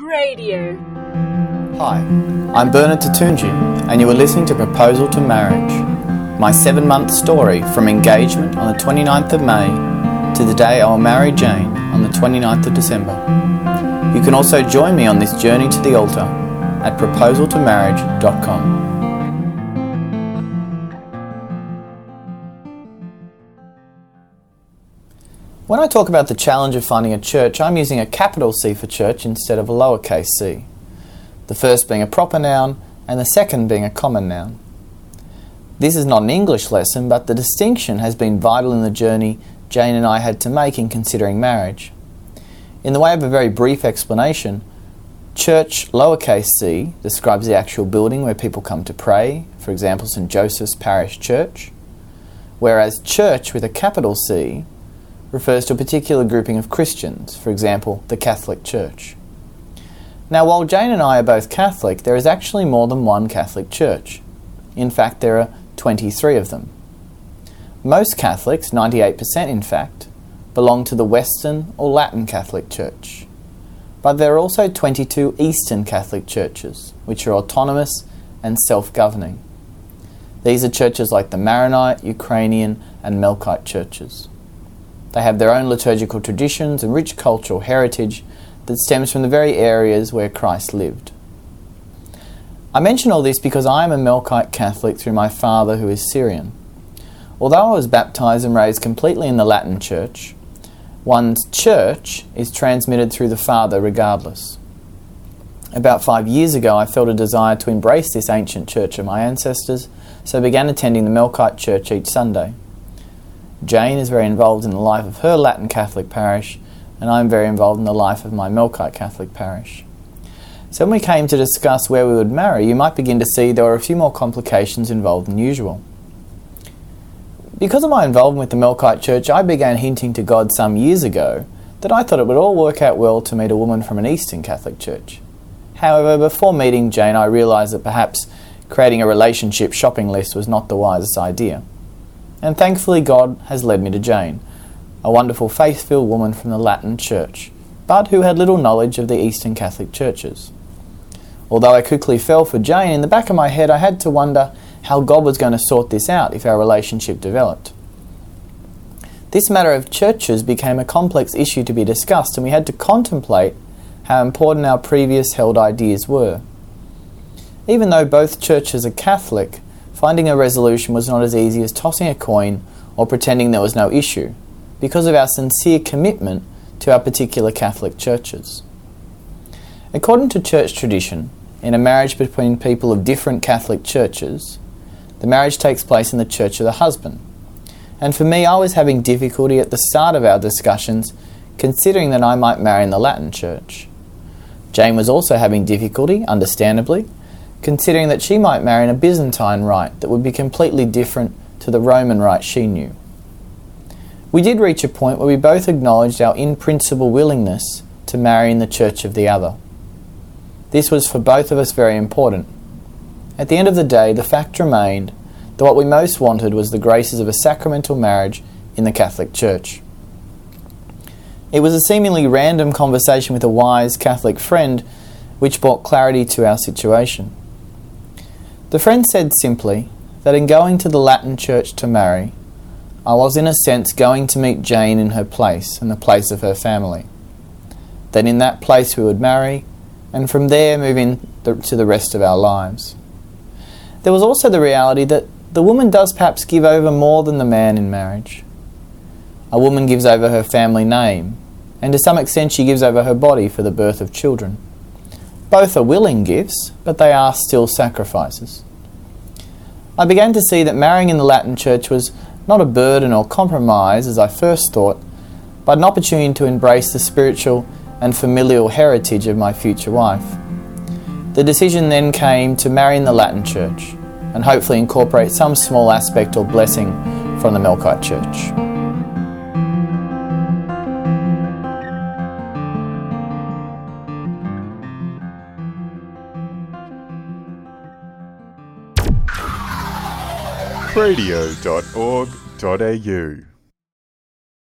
Radio. Hi, I'm Bernard Tatunji, and you are listening to Proposal to Marriage, my seven month story from engagement on the 29th of May to the day I will marry Jane on the 29th of December. You can also join me on this journey to the altar at proposaltomarriage.com. When I talk about the challenge of finding a church, I'm using a capital C for church instead of a lowercase c. The first being a proper noun and the second being a common noun. This is not an English lesson, but the distinction has been vital in the journey Jane and I had to make in considering marriage. In the way of a very brief explanation, church lowercase c describes the actual building where people come to pray, for example, St. Joseph's Parish Church, whereas church with a capital C refers to a particular grouping of Christians, for example, the Catholic Church. Now, while Jane and I are both Catholic, there is actually more than one Catholic Church. In fact, there are 23 of them. Most Catholics, 98% in fact, belong to the Western or Latin Catholic Church. But there are also 22 Eastern Catholic churches, which are autonomous and self governing. These are churches like the Maronite, Ukrainian, and Melkite churches. They have their own liturgical traditions and rich cultural heritage that stems from the very areas where Christ lived. I mention all this because I am a Melkite Catholic through my father, who is Syrian. Although I was baptized and raised completely in the Latin Church, one's church is transmitted through the father regardless. About five years ago, I felt a desire to embrace this ancient church of my ancestors, so I began attending the Melkite Church each Sunday. Jane is very involved in the life of her Latin Catholic parish, and I'm very involved in the life of my Melkite Catholic parish. So when we came to discuss where we would marry, you might begin to see there were a few more complications involved than usual. Because of my involvement with the Melkite Church, I began hinting to God some years ago that I thought it would all work out well to meet a woman from an Eastern Catholic Church. However, before meeting Jane, I realised that perhaps creating a relationship shopping list was not the wisest idea. And thankfully, God has led me to Jane, a wonderful faith filled woman from the Latin Church, but who had little knowledge of the Eastern Catholic churches. Although I quickly fell for Jane, in the back of my head I had to wonder how God was going to sort this out if our relationship developed. This matter of churches became a complex issue to be discussed, and we had to contemplate how important our previous held ideas were. Even though both churches are Catholic, finding a resolution was not as easy as tossing a coin or pretending there was no issue, because of our sincere commitment to our particular Catholic churches. According to church tradition, in a marriage between people of different Catholic churches, the marriage takes place in the church of the husband. And for me, I was having difficulty at the start of our discussions considering that I might marry in the Latin church. Jane was also having difficulty, understandably, considering that she might marry in a Byzantine rite that would be completely different to the Roman rite she knew. We did reach a point where we both acknowledged our in principle willingness to marry in the church of the other. This was for both of us very important. At the end of the day, the fact remained that what we most wanted was the graces of a sacramental marriage in the Catholic Church. It was a seemingly random conversation with a wise Catholic friend which brought clarity to our situation. The friend said simply that in going to the Latin church to marry, I was in a sense going to meet Jane in her place and the place of her family. That in that place we would marry, and from there move into the rest of our lives. There was also the reality that the woman does perhaps give over more than the man in marriage. A woman gives over her family name, and to some extent she gives over her body for the birth of children. Both are willing gifts, but they are still sacrifices. I began to see that marrying in the Latin Church was not a burden or compromise as I first thought, but an opportunity to embrace the spiritual and familial heritage of my future wife. The decision then came to marry in the Latin Church and hopefully incorporate some small aspect or blessing from the Melkite Church. radio.org.au